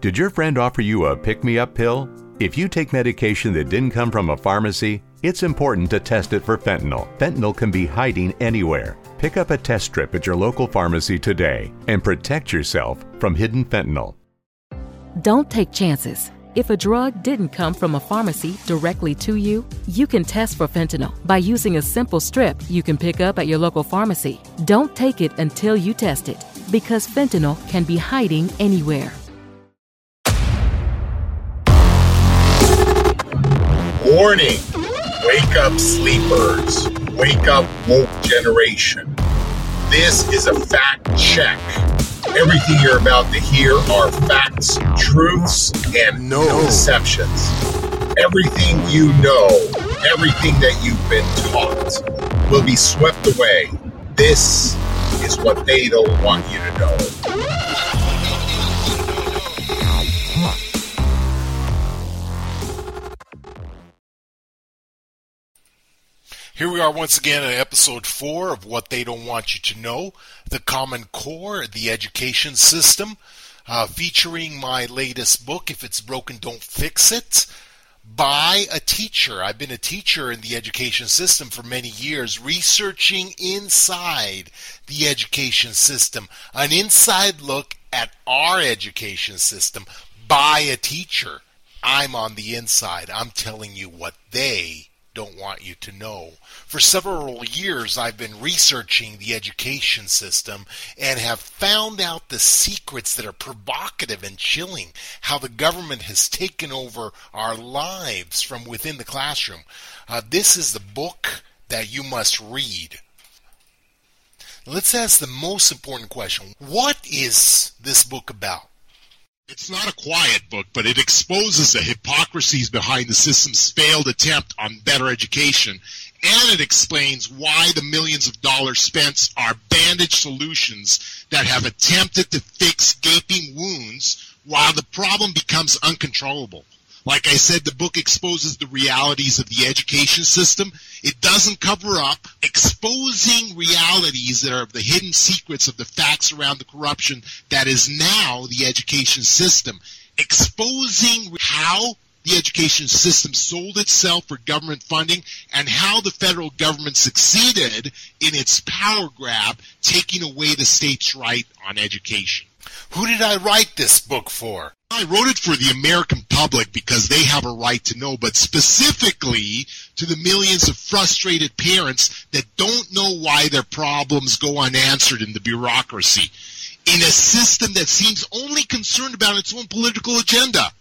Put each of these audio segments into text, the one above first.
Did your friend offer you a pick me up pill? If you take medication that didn't come from a pharmacy, it's important to test it for fentanyl. Fentanyl can be hiding anywhere. Pick up a test strip at your local pharmacy today and protect yourself from hidden fentanyl. Don't take chances. If a drug didn't come from a pharmacy directly to you, you can test for fentanyl by using a simple strip you can pick up at your local pharmacy. Don't take it until you test it, because fentanyl can be hiding anywhere. Warning! Wake up, sleepers. Wake up, woke generation. This is a fact check. Everything you're about to hear are facts, truths, and no deceptions. Everything you know, everything that you've been taught, will be swept away. This is what they don't want you to know. Here we are once again in episode four of What They Don't Want You to Know The Common Core, the Education System, uh, featuring my latest book, If It's Broken, Don't Fix It, by a teacher. I've been a teacher in the education system for many years, researching inside the education system, an inside look at our education system by a teacher. I'm on the inside. I'm telling you what they don't want you to know. For several years, I've been researching the education system and have found out the secrets that are provocative and chilling. How the government has taken over our lives from within the classroom. Uh, this is the book that you must read. Let's ask the most important question What is this book about? It's not a quiet book, but it exposes the hypocrisies behind the system's failed attempt on better education, and it explains why the millions of dollars spent are bandage solutions that have attempted to fix gaping wounds while the problem becomes uncontrollable. Like I said, the book exposes the realities of the education system. It doesn't cover up exposing realities that are the hidden secrets of the facts around the corruption that is now the education system. Exposing how the education system sold itself for government funding and how the federal government succeeded in its power grab, taking away the state's right on education. Who did I write this book for? I wrote it for the American public because they have a right to know, but specifically to the millions of frustrated parents that don't know why their problems go unanswered in the bureaucracy. In a system that seems only concerned about its own political agenda.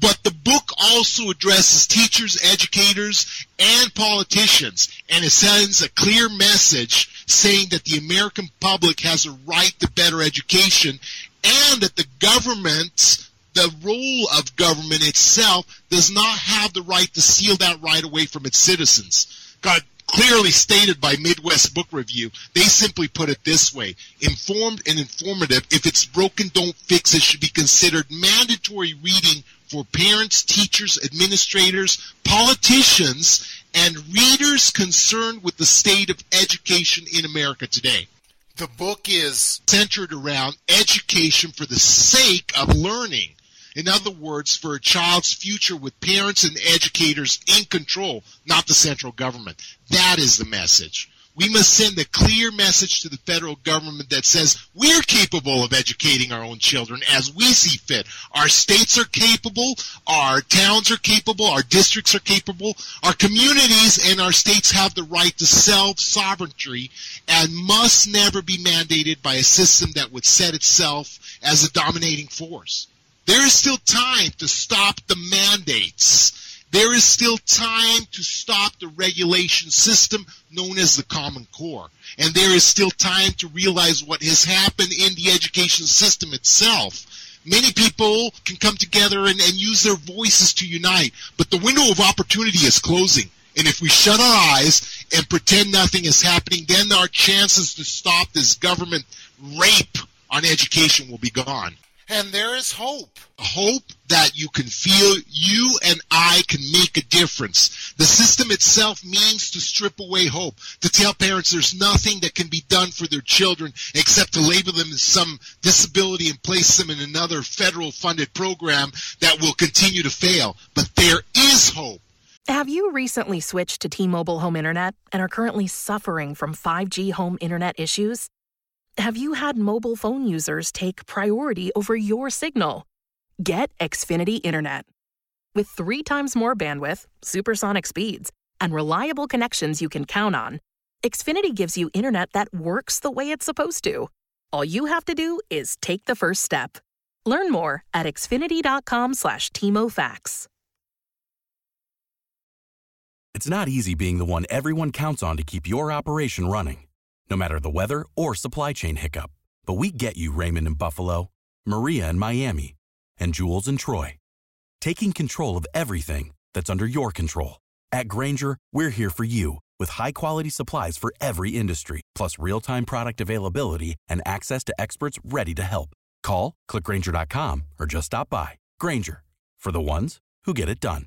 But the book also addresses teachers, educators, and politicians, and it sends a clear message saying that the American public has a right to better education and that the government, the role of government itself, does not have the right to steal that right away from its citizens. God clearly stated by Midwest Book Review. They simply put it this way informed and informative. If it's broken, don't fix it should be considered mandatory reading for parents, teachers, administrators, politicians, and readers concerned with the state of education in America today. The book is centered around education for the sake of learning. In other words, for a child's future with parents and educators in control, not the central government. That is the message. We must send a clear message to the federal government that says we're capable of educating our own children as we see fit. Our states are capable, our towns are capable, our districts are capable, our communities and our states have the right to self-sovereignty and must never be mandated by a system that would set itself as a dominating force. There is still time to stop the mandates. There is still time to stop the regulation system known as the Common Core. And there is still time to realize what has happened in the education system itself. Many people can come together and, and use their voices to unite, but the window of opportunity is closing. And if we shut our eyes and pretend nothing is happening, then our chances to stop this government rape on education will be gone. And there is hope. Hope that you can feel you and I can make a difference. The system itself means to strip away hope, to tell parents there's nothing that can be done for their children except to label them as some disability and place them in another federal funded program that will continue to fail. But there is hope. Have you recently switched to T Mobile Home Internet and are currently suffering from 5G home internet issues? Have you had mobile phone users take priority over your signal? Get Xfinity Internet. With three times more bandwidth, supersonic speeds, and reliable connections you can count on, Xfinity gives you internet that works the way it's supposed to. All you have to do is take the first step. Learn more at xfinity.com slash TMOFax. It's not easy being the one everyone counts on to keep your operation running, no matter the weather or supply chain hiccup. But we get you, Raymond in Buffalo, Maria in Miami, and Jules in Troy. Taking control of everything that's under your control. At Grainger, we're here for you with high quality supplies for every industry, plus real time product availability and access to experts ready to help. Call, clickgrainger.com, or just stop by. Grainger, for the ones who get it done.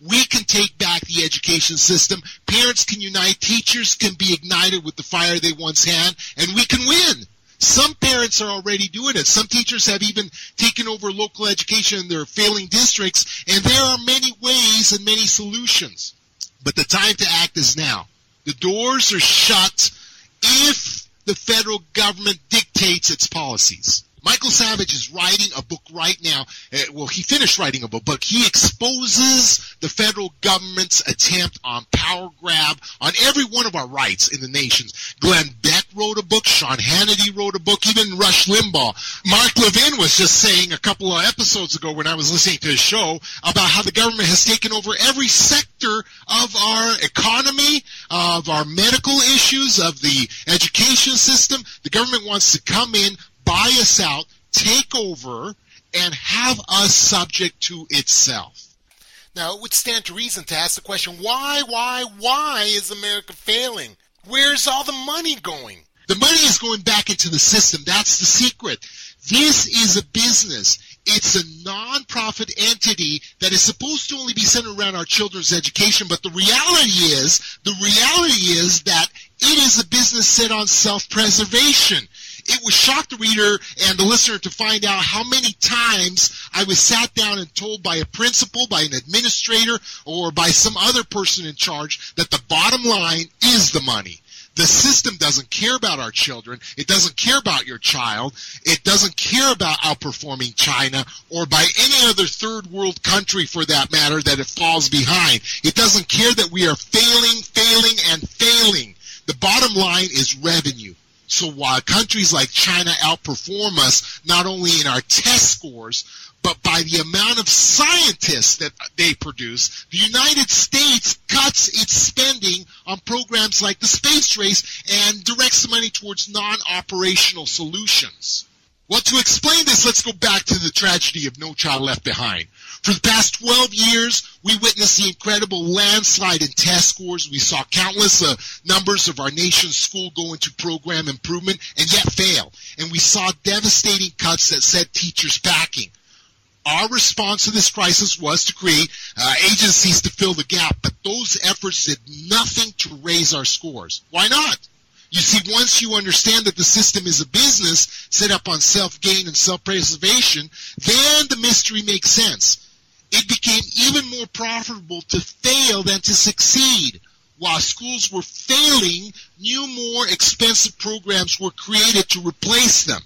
We can take back the education system. Parents can unite. Teachers can be ignited with the fire they once had, and we can win. Some parents are already doing it. Some teachers have even taken over local education in their failing districts, and there are many ways and many solutions. But the time to act is now. The doors are shut if the federal government dictates its policies. Michael Savage is writing a book right now. Uh, well, he finished writing a book, but he exposes the federal government's attempt on power grab on every one of our rights in the nations. Glenn Beck wrote a book. Sean Hannity wrote a book. Even Rush Limbaugh. Mark Levin was just saying a couple of episodes ago when I was listening to his show about how the government has taken over every sector of our economy, of our medical issues, of the education system. The government wants to come in, buy us out, take over, and have us subject to itself. Now, it would stand to reason to ask the question why, why, why is America failing? Where's all the money going? The money is going back into the system. That's the secret. This is a business. It's a non-profit entity that is supposed to only be centered around our children's education, but the reality is, the reality is that it is a business set on self-preservation it would shock the reader and the listener to find out how many times I was sat down and told by a principal, by an administrator, or by some other person in charge that the bottom line is the money. The system doesn't care about our children. It doesn't care about your child. It doesn't care about outperforming China or by any other third world country for that matter that it falls behind. It doesn't care that we are failing, failing, and failing. The bottom line is revenue. So while countries like China outperform us not only in our test scores, but by the amount of scientists that they produce, the United States cuts its spending on programs like the space race and directs the money towards non-operational solutions. Well, to explain this, let's go back to the tragedy of No Child Left Behind. For the past 12 years, we witnessed the incredible landslide in test scores. We saw countless uh, numbers of our nation's school go into program improvement and yet fail. And we saw devastating cuts that set teachers packing. Our response to this crisis was to create uh, agencies to fill the gap, but those efforts did nothing to raise our scores. Why not? You see, once you understand that the system is a business set up on self-gain and self-preservation, then the mystery makes sense it became even more profitable to fail than to succeed. While schools were failing, new, more expensive programs were created to replace them.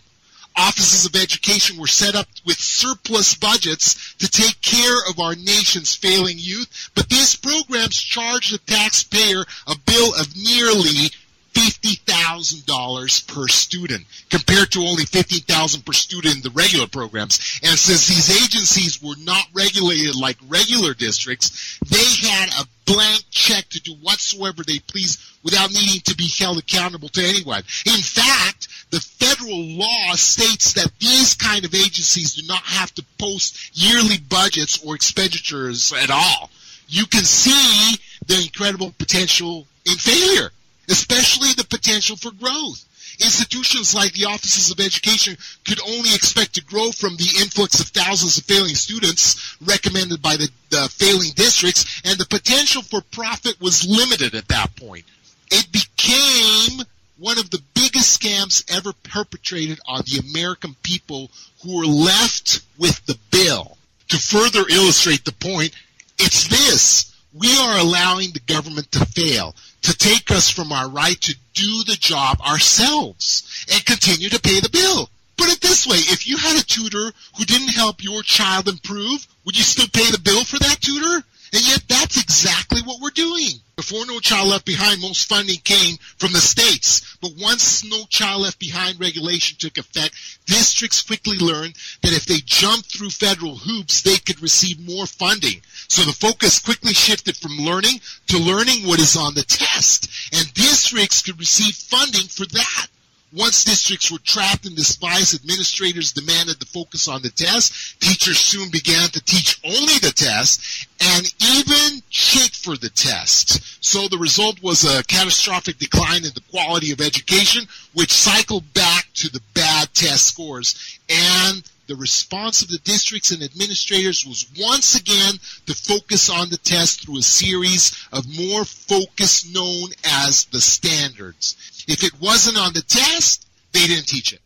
Offices of education were set up with surplus budgets to take care of our nation's failing youth, but these programs charged the taxpayer a bill of nearly $50,000 per student compared to only 15000 per student in the regular programs. And since these agencies were not regulated like regular districts, they had a blank check to do whatsoever they please without needing to be held accountable to anyone. In fact, the federal law states that these kind of agencies do not have to post yearly budgets or expenditures at all. You can see the incredible potential in failure especially the potential for growth. Institutions like the offices of education could only expect to grow from the influx of thousands of failing students recommended by the, the failing districts, and the potential for profit was limited at that point. It became one of the biggest scams ever perpetrated on the American people who were left with the bill. To further illustrate the point, it's this. We are allowing the government to fail to take us from our right to do the job ourselves and continue to pay the bill. Put it this way, if you had a tutor who didn't help your child improve, would you still pay the bill for that tutor? And yet that's exactly what we're doing. Before No Child Left Behind, most funding came from the states. But once No Child Left Behind regulation took effect, districts quickly learned that if they jumped through federal hoops, they could receive more funding. So the focus quickly shifted from learning to learning what is on the test. And districts could receive funding for that. Once districts were trapped in this vice, administrators demanded the focus on the test. Teachers soon began to teach only the test and even cheat for the test. So the result was a catastrophic decline in the quality of education, which cycled back to the bad test scores. And the response of the districts and administrators was once again to focus on the test through a series of more focus known as the standards. If it wasn't on the test, they didn't teach it.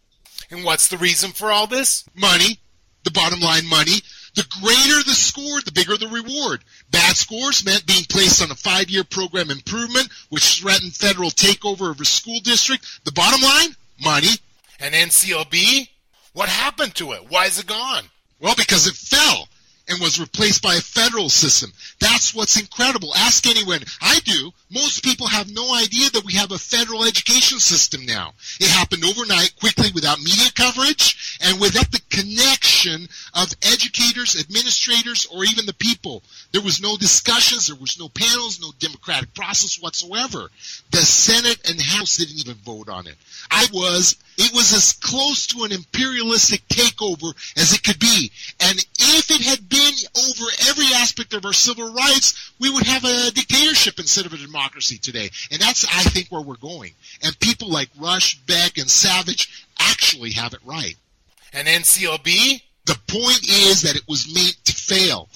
And what's the reason for all this? Money. The bottom line money. The greater the score, the bigger the reward. Bad scores meant being placed on a five-year program improvement, which threatened federal takeover of a school district. The bottom line? Money. And NCLB? What happened to it? Why is it gone? Well, because it fell and was replaced by a federal system. That's what's incredible. Ask anyone. I do. Most people have no idea that we have a federal education system now. It happened overnight, quickly, without media coverage, and without the connection of educators, administrators, or even the people. There was no discussions, there was no panels, no democratic process whatsoever. The Senate and House didn't even vote on it. I was, it was as close to an imperialistic takeover as it could be. And if it had been over every aspect of our civil rights, we would have a dictatorship instead of a democracy today. And that's, I think, where we're going. And people like Rush, Beck, and Savage actually have it right. And NCLB? The point is that it was meant to fail.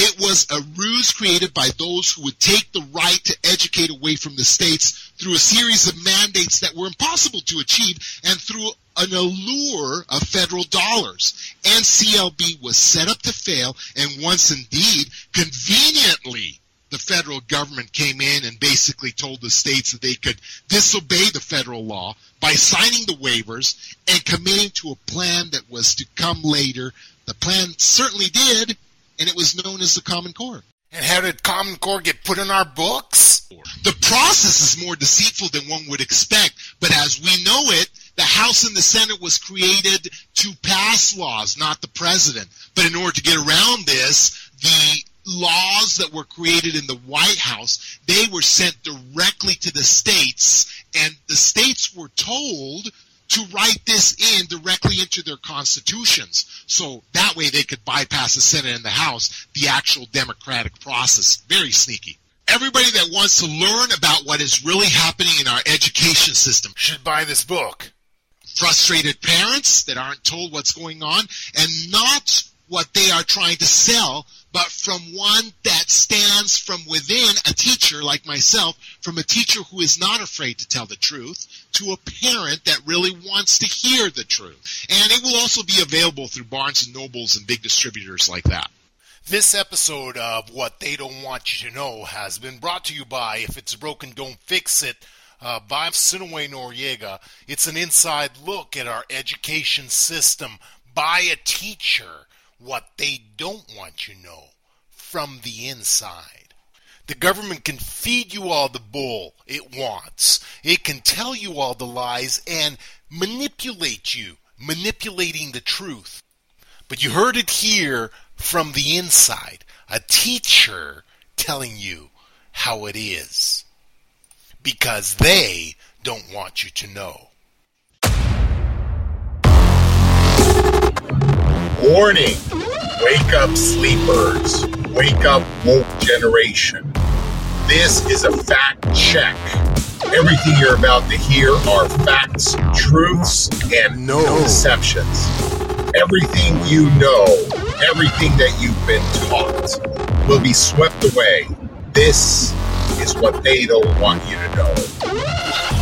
It was a ruse created by those who would take the right to educate away from the states through a series of mandates that were impossible to achieve and through an allure of federal dollars. NCLB was set up to fail and once indeed, conveniently, the federal government came in and basically told the states that they could disobey the federal law by signing the waivers and committing to a plan that was to come later. The plan certainly did, and it was known as the Common Core. And how did Common Core get put in our books? The process is more deceitful than one would expect, but as we know it, the House and the Senate was created to pass laws, not the president. But in order to get around this, the laws that were created in the White House, they were sent directly to the states, and the states were told to write this in directly into their constitutions. So that way they could bypass the Senate and the House, the actual democratic process. Very sneaky. Everybody that wants to learn about what is really happening in our education system should buy this book. Frustrated parents that aren't told what's going on and not what they are trying to sell, but from one that stands from within a teacher like myself, from a teacher who is not afraid to tell the truth, to a parent that really wants to hear the truth. And it will also be available through Barnes and Nobles and big distributors like that. This episode of What They Don't Want You to Know has been brought to you by If It's Broken, Don't Fix It uh, by Sinaway Noriega. It's an inside look at our education system by a teacher what they don't want you know from the inside. The government can feed you all the bull it wants. It can tell you all the lies and manipulate you, manipulating the truth. But you heard it here from the inside. A teacher telling you how it is. Because they don't want you to know. Warning! Wake up, sleepers. Wake up, woke generation. This is a fact check. Everything you're about to hear are facts, truths, and no deceptions. Everything you know, everything that you've been taught, will be swept away. This is what they don't want you to know.